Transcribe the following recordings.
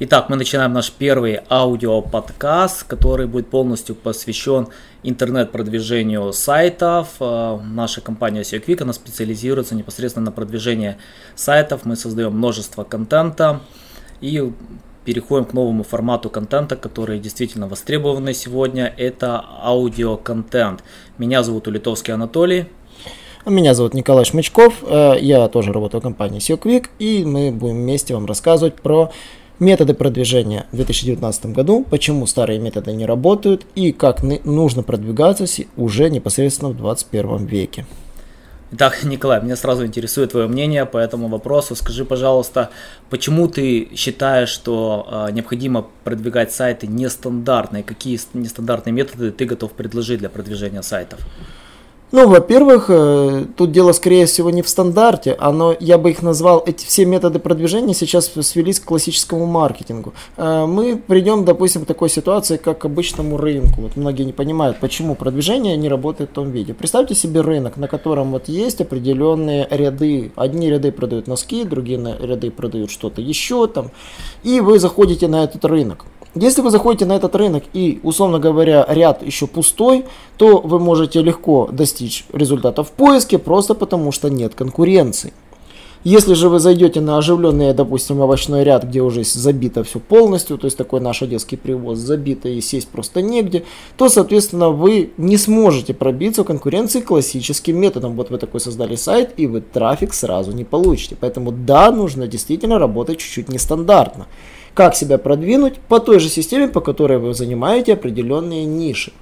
Итак, мы начинаем наш первый аудиоподкаст, который будет полностью посвящен интернет-продвижению сайтов. Э, наша компания SEO она специализируется непосредственно на продвижении сайтов. Мы создаем множество контента и переходим к новому формату контента, который действительно востребованный сегодня. Это аудиоконтент. Меня зовут Улитовский Анатолий. Меня зовут Николай Шмычков, э, я тоже работаю в компании SEO и мы будем вместе вам рассказывать про методы продвижения в 2019 году, почему старые методы не работают и как нужно продвигаться уже непосредственно в 21 веке. Итак, Николай, меня сразу интересует твое мнение по этому вопросу. Скажи, пожалуйста, почему ты считаешь, что э, необходимо продвигать сайты нестандартные? Какие нестандартные методы ты готов предложить для продвижения сайтов? Ну, во-первых, э, тут дело, скорее всего, не в стандарте, оно, я бы их назвал, эти все методы продвижения сейчас свелись к классическому маркетингу. Э, мы придем, допустим, к такой ситуации, как к обычному рынку. Вот многие не понимают, почему продвижение не работает в том виде. Представьте себе рынок, на котором вот есть определенные ряды. Одни ряды продают носки, другие ряды продают что-то еще там. И вы заходите на этот рынок. Если вы заходите на этот рынок и, условно говоря, ряд еще пустой, то вы можете легко достичь результата в поиске просто потому, что нет конкуренции. Если же вы зайдете на оживленный, допустим, овощной ряд, где уже забито все полностью, то есть такой наш одесский привоз забито и сесть просто негде, то, соответственно, вы не сможете пробиться в конкуренции классическим методом. Вот вы такой создали сайт, и вы трафик сразу не получите. Поэтому да, нужно действительно работать чуть-чуть нестандартно как себя продвинуть по той же системе, по которой вы занимаете определенные ниши.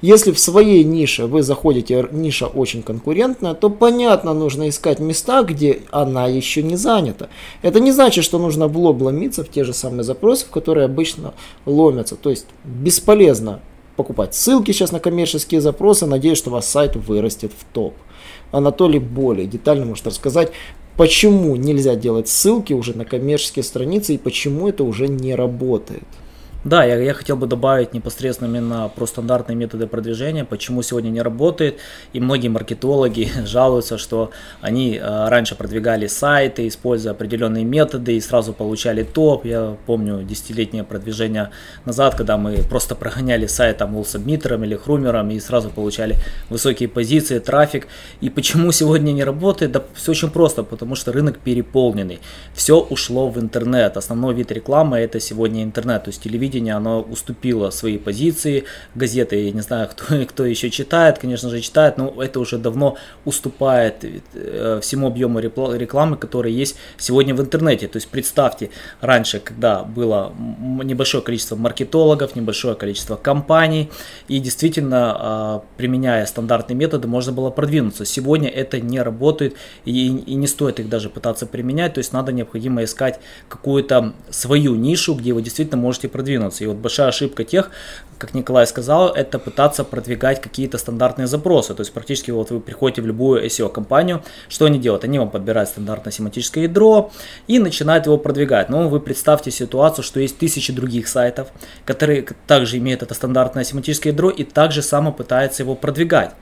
Если в своей нише вы заходите, ниша очень конкурентная, то понятно, нужно искать места, где она еще не занята. Это не значит, что нужно в лоб ломиться в те же самые запросы, в которые обычно ломятся. То есть бесполезно покупать ссылки сейчас на коммерческие запросы, надеюсь, что у вас сайт вырастет в топ. Анатолий более детально может рассказать, почему нельзя делать ссылки уже на коммерческие страницы и почему это уже не работает. Да, я, я хотел бы добавить непосредственно именно про стандартные методы продвижения, почему сегодня не работает. И многие маркетологи жалуются, что они э, раньше продвигали сайты, используя определенные методы и сразу получали топ. Я помню десятилетнее продвижение назад, когда мы просто прогоняли сайт там сабмитером или хрумером и сразу получали высокие позиции, трафик. И почему сегодня не работает? Да все очень просто, потому что рынок переполненный. Все ушло в интернет. Основной вид рекламы это сегодня интернет, то есть телевидение телевидение, оно уступило свои позиции, газеты, я не знаю, кто, кто еще читает, конечно же читает, но это уже давно уступает э, всему объему рекламы, который есть сегодня в интернете. То есть представьте, раньше, когда было небольшое количество маркетологов, небольшое количество компаний, и действительно, а, применяя стандартные методы, можно было продвинуться. Сегодня это не работает, и, и не стоит их даже пытаться применять, то есть надо необходимо искать какую-то свою нишу, где вы действительно можете продвинуться продвинуться. И вот большая ошибка тех, как Николай сказал, это пытаться продвигать какие-то стандартные запросы. То есть практически вот вы приходите в любую SEO-компанию, что они делают? Они вам подбирают стандартное семантическое ядро и начинают его продвигать. Но вы представьте ситуацию, что есть тысячи других сайтов, которые также имеют это стандартное семантическое ядро и также само пытаются его продвигать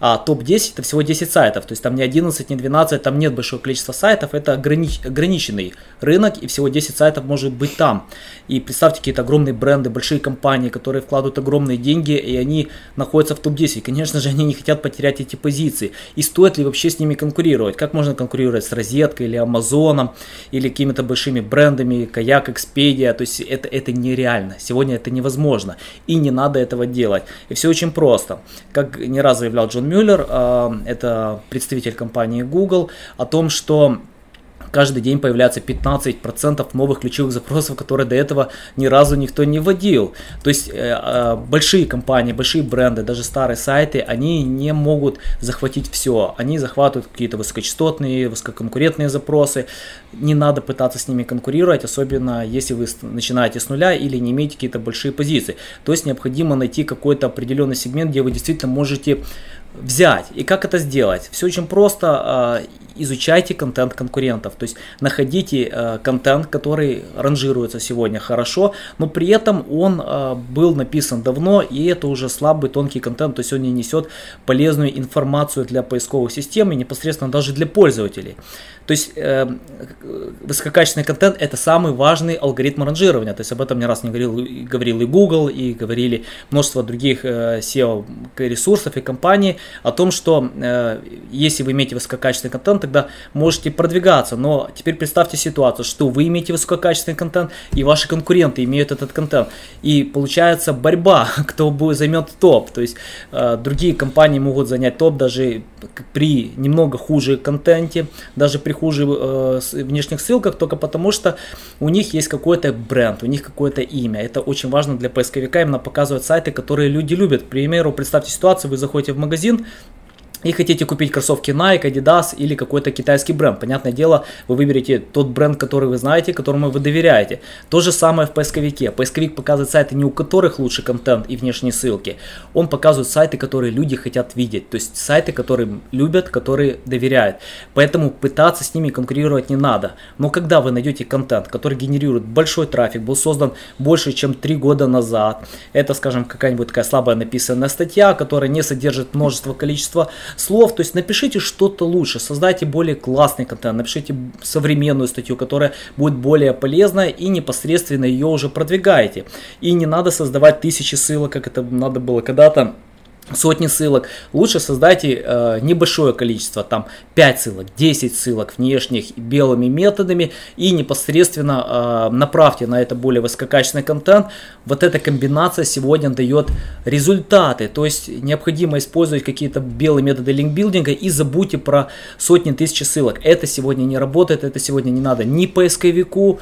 а топ-10 это всего 10 сайтов, то есть там не 11, не 12, там нет большого количества сайтов, это огранич, ограниченный рынок и всего 10 сайтов может быть там. И представьте какие-то огромные бренды, большие компании, которые вкладывают огромные деньги и они находятся в топ-10. Конечно же, они не хотят потерять эти позиции. И стоит ли вообще с ними конкурировать? Как можно конкурировать с Розеткой или Амазоном или какими-то большими брендами, Каяк, Expedia? То есть это, это нереально. Сегодня это невозможно. И не надо этого делать. И все очень просто. Как не раз заявлял Джон Мюллер, а, это представитель компании Google, о том, что каждый день появляется 15% новых ключевых запросов, которые до этого ни разу никто не вводил. То есть э, э, большие компании, большие бренды, даже старые сайты, они не могут захватить все. Они захватывают какие-то высокочастотные, высококонкурентные запросы. Не надо пытаться с ними конкурировать, особенно если вы начинаете с нуля или не имеете какие-то большие позиции. То есть необходимо найти какой-то определенный сегмент, где вы действительно можете взять. И как это сделать? Все очень просто. Изучайте контент конкурентов, то есть находите э, контент, который ранжируется сегодня хорошо, но при этом он э, был написан давно, и это уже слабый, тонкий контент, то есть он не несет полезную информацию для поисковых систем и непосредственно даже для пользователей. То есть э, высококачественный контент это самый важный алгоритм ранжирования. То есть об этом не раз не говорил, говорил и Google, и говорили множество других э, SEO ресурсов и компаний о том, что э, если вы имеете высококачественный контент, тогда можете продвигаться. Но теперь представьте ситуацию, что вы имеете высококачественный контент, и ваши конкуренты имеют этот контент. И получается борьба, кто будет займет топ. То есть э, другие компании могут занять топ даже при немного хуже контенте, даже при хуже э, внешних ссылках, только потому что у них есть какой-то бренд, у них какое-то имя. Это очень важно для поисковика, именно показывать сайты, которые люди любят. К примеру, представьте ситуацию, вы заходите в магазин, и хотите купить кроссовки Nike, Adidas или какой-то китайский бренд. Понятное дело, вы выберете тот бренд, который вы знаете, которому вы доверяете. То же самое в поисковике. Поисковик показывает сайты, не у которых лучше контент и внешние ссылки. Он показывает сайты, которые люди хотят видеть. То есть сайты, которые любят, которые доверяют. Поэтому пытаться с ними конкурировать не надо. Но когда вы найдете контент, который генерирует большой трафик, был создан больше, чем 3 года назад, это, скажем, какая-нибудь такая слабая написанная статья, которая не содержит множество количества слов. То есть напишите что-то лучше, создайте более классный контент, напишите современную статью, которая будет более полезная и непосредственно ее уже продвигаете. И не надо создавать тысячи ссылок, как это надо было когда-то сотни ссылок, лучше создайте э, небольшое количество, там 5 ссылок, 10 ссылок внешних белыми методами и непосредственно э, направьте на это более высококачественный контент. Вот эта комбинация сегодня дает результаты, то есть необходимо использовать какие-то белые методы линкбилдинга и забудьте про сотни тысяч ссылок. Это сегодня не работает, это сегодня не надо ни поисковику,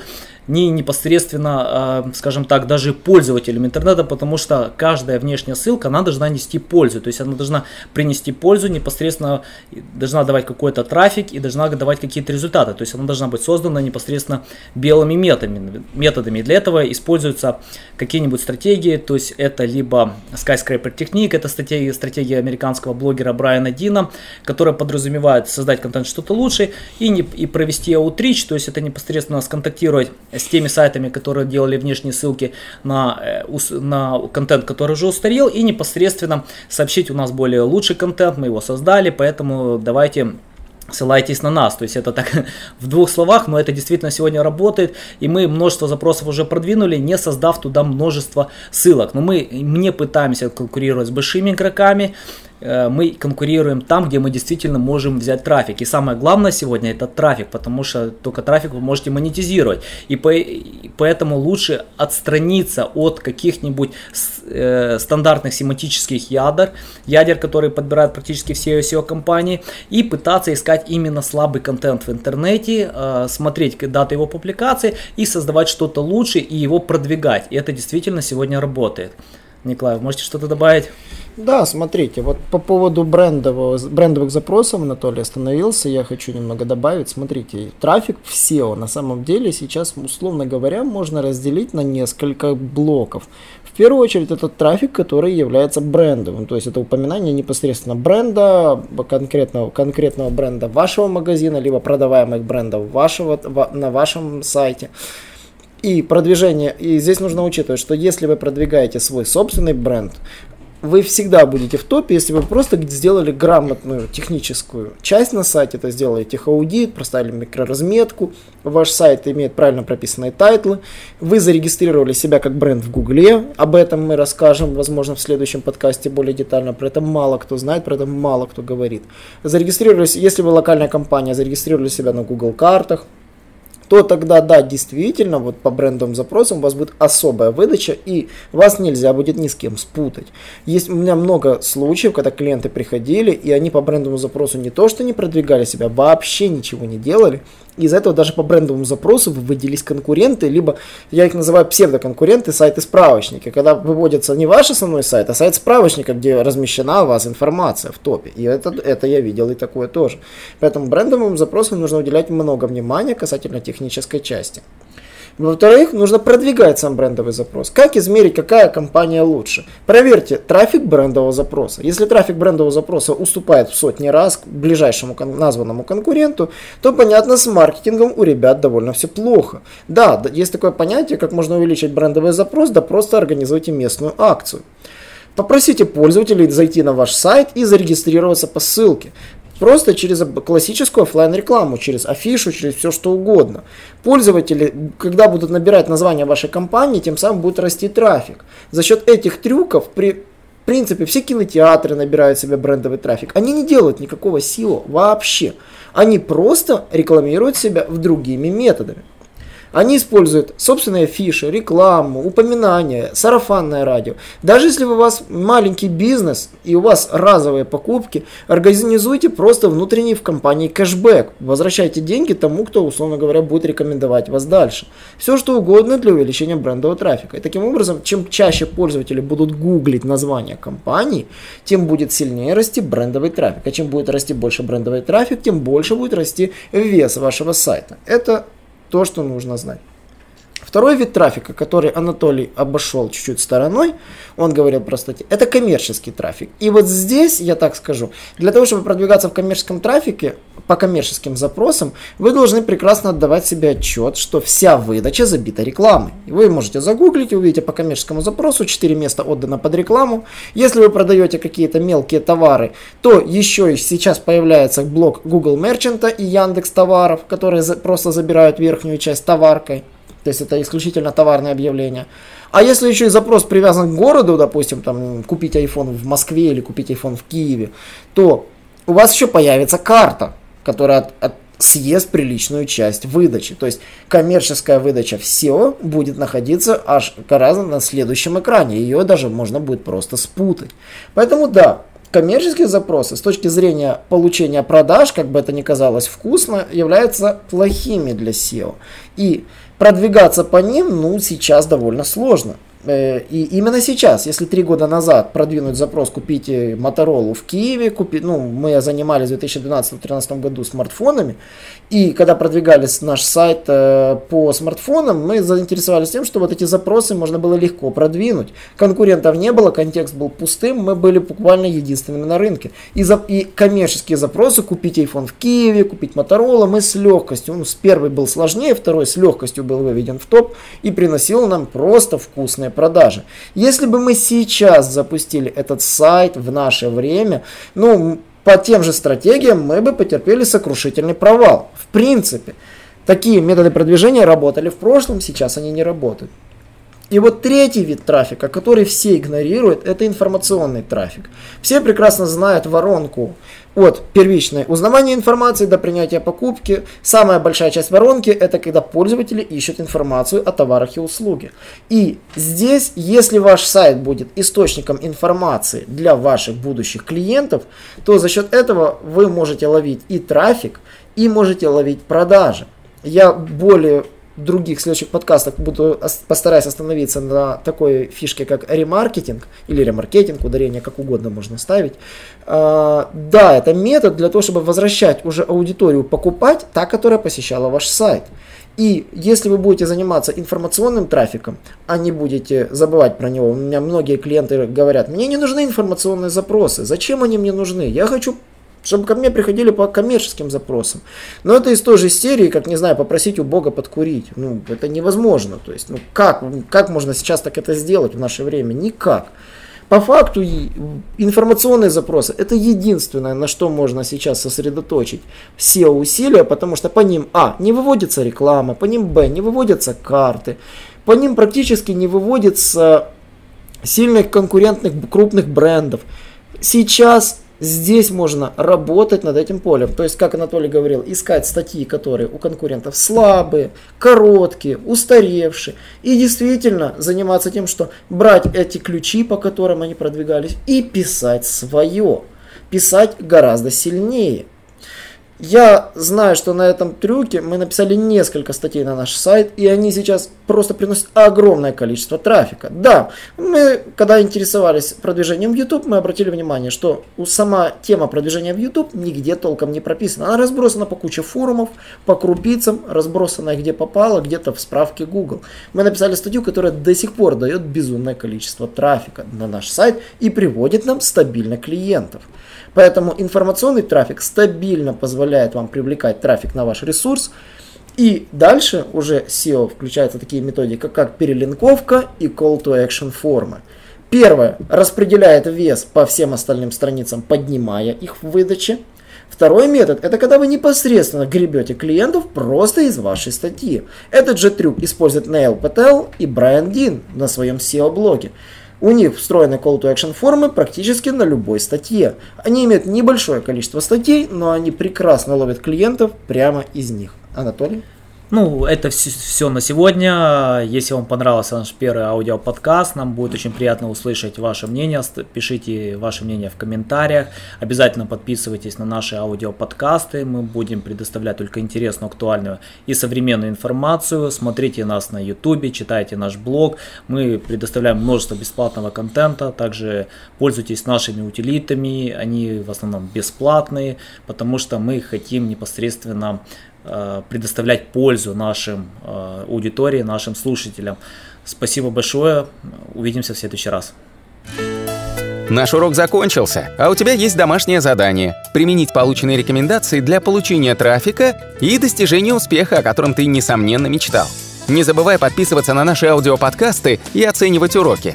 ни непосредственно, а, скажем так, даже пользователям интернета, потому что каждая внешняя ссылка, она должна нести пользу, то есть она должна принести пользу, непосредственно должна давать какой-то трафик и должна давать какие-то результаты, то есть она должна быть создана непосредственно белыми методами. методами. Для этого используются какие-нибудь стратегии, то есть это либо Skyscraper Technique, это стратегия, стратегия американского блогера Брайана Дина, которая подразумевает создать контент что-то лучше и, не, и провести outreach, то есть это непосредственно сконтактировать с теми сайтами, которые делали внешние ссылки на, э, на контент, который уже устарел, и непосредственно сообщить, у нас более лучший контент, мы его создали, поэтому давайте ссылайтесь на нас. То есть это так в двух словах, но это действительно сегодня работает. И мы множество запросов уже продвинули, не создав туда множество ссылок. Но мы не пытаемся конкурировать с большими игроками. Э, мы конкурируем там, где мы действительно можем взять трафик. И самое главное сегодня это трафик, потому что только трафик вы можете монетизировать. И, по, и поэтому лучше отстраниться от каких-нибудь э, стандартных семантических ядер, ядер, которые подбирают практически все SEO-компании, и пытаться искать именно слабый контент в интернете, э, смотреть даты его публикации и создавать что-то лучше и его продвигать. И это действительно сегодня работает. Николай, можете что-то добавить? Да, смотрите, вот по поводу брендового, брендовых запросов Анатолий остановился, я хочу немного добавить. Смотрите, трафик в SEO на самом деле сейчас, условно говоря, можно разделить на несколько блоков. В первую очередь это трафик, который является брендовым, то есть это упоминание непосредственно бренда, конкретного, конкретного бренда вашего магазина, либо продаваемых брендов вашего, на вашем сайте. И продвижение, и здесь нужно учитывать, что если вы продвигаете свой собственный бренд, вы всегда будете в топе, если вы просто сделали грамотную техническую часть на сайте, это сделали техаудит, проставили микроразметку, ваш сайт имеет правильно прописанные тайтлы, вы зарегистрировали себя как бренд в Гугле, об этом мы расскажем, возможно, в следующем подкасте более детально, про это мало кто знает, про это мало кто говорит. Зарегистрировались, если вы локальная компания, зарегистрировали себя на Google картах, то тогда, да, действительно, вот по брендовым запросам у вас будет особая выдача, и вас нельзя будет ни с кем спутать. Есть у меня много случаев, когда клиенты приходили, и они по брендовому запросу не то, что не продвигали себя, вообще ничего не делали, из этого даже по брендовому запросу выводились конкуренты, либо я их называю псевдоконкуренты, сайты-справочники, когда выводится не ваш основной сайт, а сайт справочника, где размещена у вас информация в топе. И это, это я видел и такое тоже. Поэтому брендовым запросам нужно уделять много внимания касательно технической части. Во-вторых, нужно продвигать сам брендовый запрос. Как измерить, какая компания лучше? Проверьте трафик брендового запроса. Если трафик брендового запроса уступает в сотни раз к ближайшему названному конкуренту, то понятно, с маркетингом у ребят довольно все плохо. Да, есть такое понятие, как можно увеличить брендовый запрос, да просто организуйте местную акцию. Попросите пользователей зайти на ваш сайт и зарегистрироваться по ссылке. Просто через классическую офлайн рекламу, через афишу, через все что угодно. Пользователи, когда будут набирать название вашей компании, тем самым будет расти трафик. За счет этих трюков при в принципе, все кинотеатры набирают себе брендовый трафик. Они не делают никакого SEO вообще. Они просто рекламируют себя в другими методами. Они используют собственные фиши, рекламу, упоминания, сарафанное радио. Даже если у вас маленький бизнес и у вас разовые покупки, организуйте просто внутренний в компании кэшбэк. Возвращайте деньги тому, кто, условно говоря, будет рекомендовать вас дальше. Все что угодно для увеличения брендового трафика. И таким образом, чем чаще пользователи будут гуглить название компании, тем будет сильнее расти брендовый трафик. А чем будет расти больше брендовый трафик, тем больше будет расти вес вашего сайта. Это то, что нужно знать. Второй вид трафика, который Анатолий обошел чуть-чуть стороной, он говорил про статьи, это коммерческий трафик. И вот здесь, я так скажу, для того, чтобы продвигаться в коммерческом трафике, по коммерческим запросам, вы должны прекрасно отдавать себе отчет, что вся выдача забита рекламой. И вы можете загуглить, увидите по коммерческому запросу 4 места отдано под рекламу. Если вы продаете какие-то мелкие товары, то еще и сейчас появляется блок Google Merchant и Яндекс товаров, которые просто забирают верхнюю часть товаркой. То есть это исключительно товарное объявление. А если еще и запрос привязан к городу, допустим, там купить iPhone в Москве или купить iPhone в Киеве, то у вас еще появится карта, которая от, от, съест приличную часть выдачи. То есть коммерческая выдача всего будет находиться аж гораздо на следующем экране. Ее даже можно будет просто спутать. Поэтому да, коммерческие запросы с точки зрения получения продаж, как бы это ни казалось вкусно, являются плохими для SEO. И продвигаться по ним, ну, сейчас довольно сложно. Э, и именно сейчас, если три года назад продвинуть запрос «Купите Моторолу в Киеве», купить, ну, мы занимались в 2012-2013 году смартфонами, и когда продвигали наш сайт э, по смартфонам, мы заинтересовались тем, что вот эти запросы можно было легко продвинуть. Конкурентов не было, контекст был пустым, мы были буквально единственными на рынке. И, за, и коммерческие запросы «Купить iPhone в Киеве», «Купить Моторола» мы с легкостью, ну, с первый был сложнее, второй с легкостью был выведен в топ и приносил нам просто вкусные продажи. Если бы мы сейчас запустили этот сайт в наше время, ну, по тем же стратегиям мы бы потерпели сокрушительный провал. В принципе, такие методы продвижения работали в прошлом, сейчас они не работают. И вот третий вид трафика, который все игнорируют, это информационный трафик. Все прекрасно знают воронку от первичной узнавания информации до принятия покупки. Самая большая часть воронки это когда пользователи ищут информацию о товарах и услуге. И здесь, если ваш сайт будет источником информации для ваших будущих клиентов, то за счет этого вы можете ловить и трафик, и можете ловить продажи. Я более других следующих подкастах буду постараюсь остановиться на такой фишке, как ремаркетинг или ремаркетинг, ударение как угодно можно ставить. А, да, это метод для того, чтобы возвращать уже аудиторию покупать, та, которая посещала ваш сайт. И если вы будете заниматься информационным трафиком, а не будете забывать про него, у меня многие клиенты говорят, мне не нужны информационные запросы, зачем они мне нужны? Я хочу чтобы ко мне приходили по коммерческим запросам. Но это из той же серии, как, не знаю, попросить у Бога подкурить. Ну, это невозможно. То есть, ну, как, как можно сейчас так это сделать в наше время? Никак. По факту информационные запросы это единственное, на что можно сейчас сосредоточить все усилия, потому что по ним, а, не выводится реклама, по ним, б, не выводятся карты, по ним практически не выводится сильных конкурентных крупных брендов. Сейчас Здесь можно работать над этим полем. То есть, как Анатолий говорил, искать статьи, которые у конкурентов слабые, короткие, устаревшие. И действительно заниматься тем, что брать эти ключи, по которым они продвигались, и писать свое. Писать гораздо сильнее. Я знаю, что на этом трюке мы написали несколько статей на наш сайт, и они сейчас просто приносят огромное количество трафика. Да, мы, когда интересовались продвижением в YouTube, мы обратили внимание, что сама тема продвижения в YouTube нигде толком не прописана. Она разбросана по куче форумов, по крупицам, разбросана где попало, где-то в справке Google. Мы написали статью, которая до сих пор дает безумное количество трафика на наш сайт и приводит нам стабильно клиентов. Поэтому информационный трафик стабильно позволяет вам привлекать трафик на ваш ресурс. И дальше уже SEO включаются такие методики, как перелинковка и call to action формы. Первое. Распределяет вес по всем остальным страницам, поднимая их в выдаче. Второй метод – это когда вы непосредственно гребете клиентов просто из вашей статьи. Этот же трюк использует Нейл Пател и Брайан Дин на своем SEO-блоге. У них встроены call to action формы практически на любой статье. Они имеют небольшое количество статей, но они прекрасно ловят клиентов прямо из них. Анатолий? Ну, это все, все на сегодня. Если вам понравился наш первый аудиоподкаст, нам будет очень приятно услышать ваше мнение. Пишите ваше мнение в комментариях. Обязательно подписывайтесь на наши аудиоподкасты. Мы будем предоставлять только интересную, актуальную и современную информацию. Смотрите нас на YouTube, читайте наш блог. Мы предоставляем множество бесплатного контента. Также пользуйтесь нашими утилитами. Они в основном бесплатные, потому что мы хотим непосредственно предоставлять пользу нашим э, аудитории, нашим слушателям. Спасибо большое. Увидимся в следующий раз. Наш урок закончился, а у тебя есть домашнее задание – применить полученные рекомендации для получения трафика и достижения успеха, о котором ты, несомненно, мечтал. Не забывай подписываться на наши аудиоподкасты и оценивать уроки.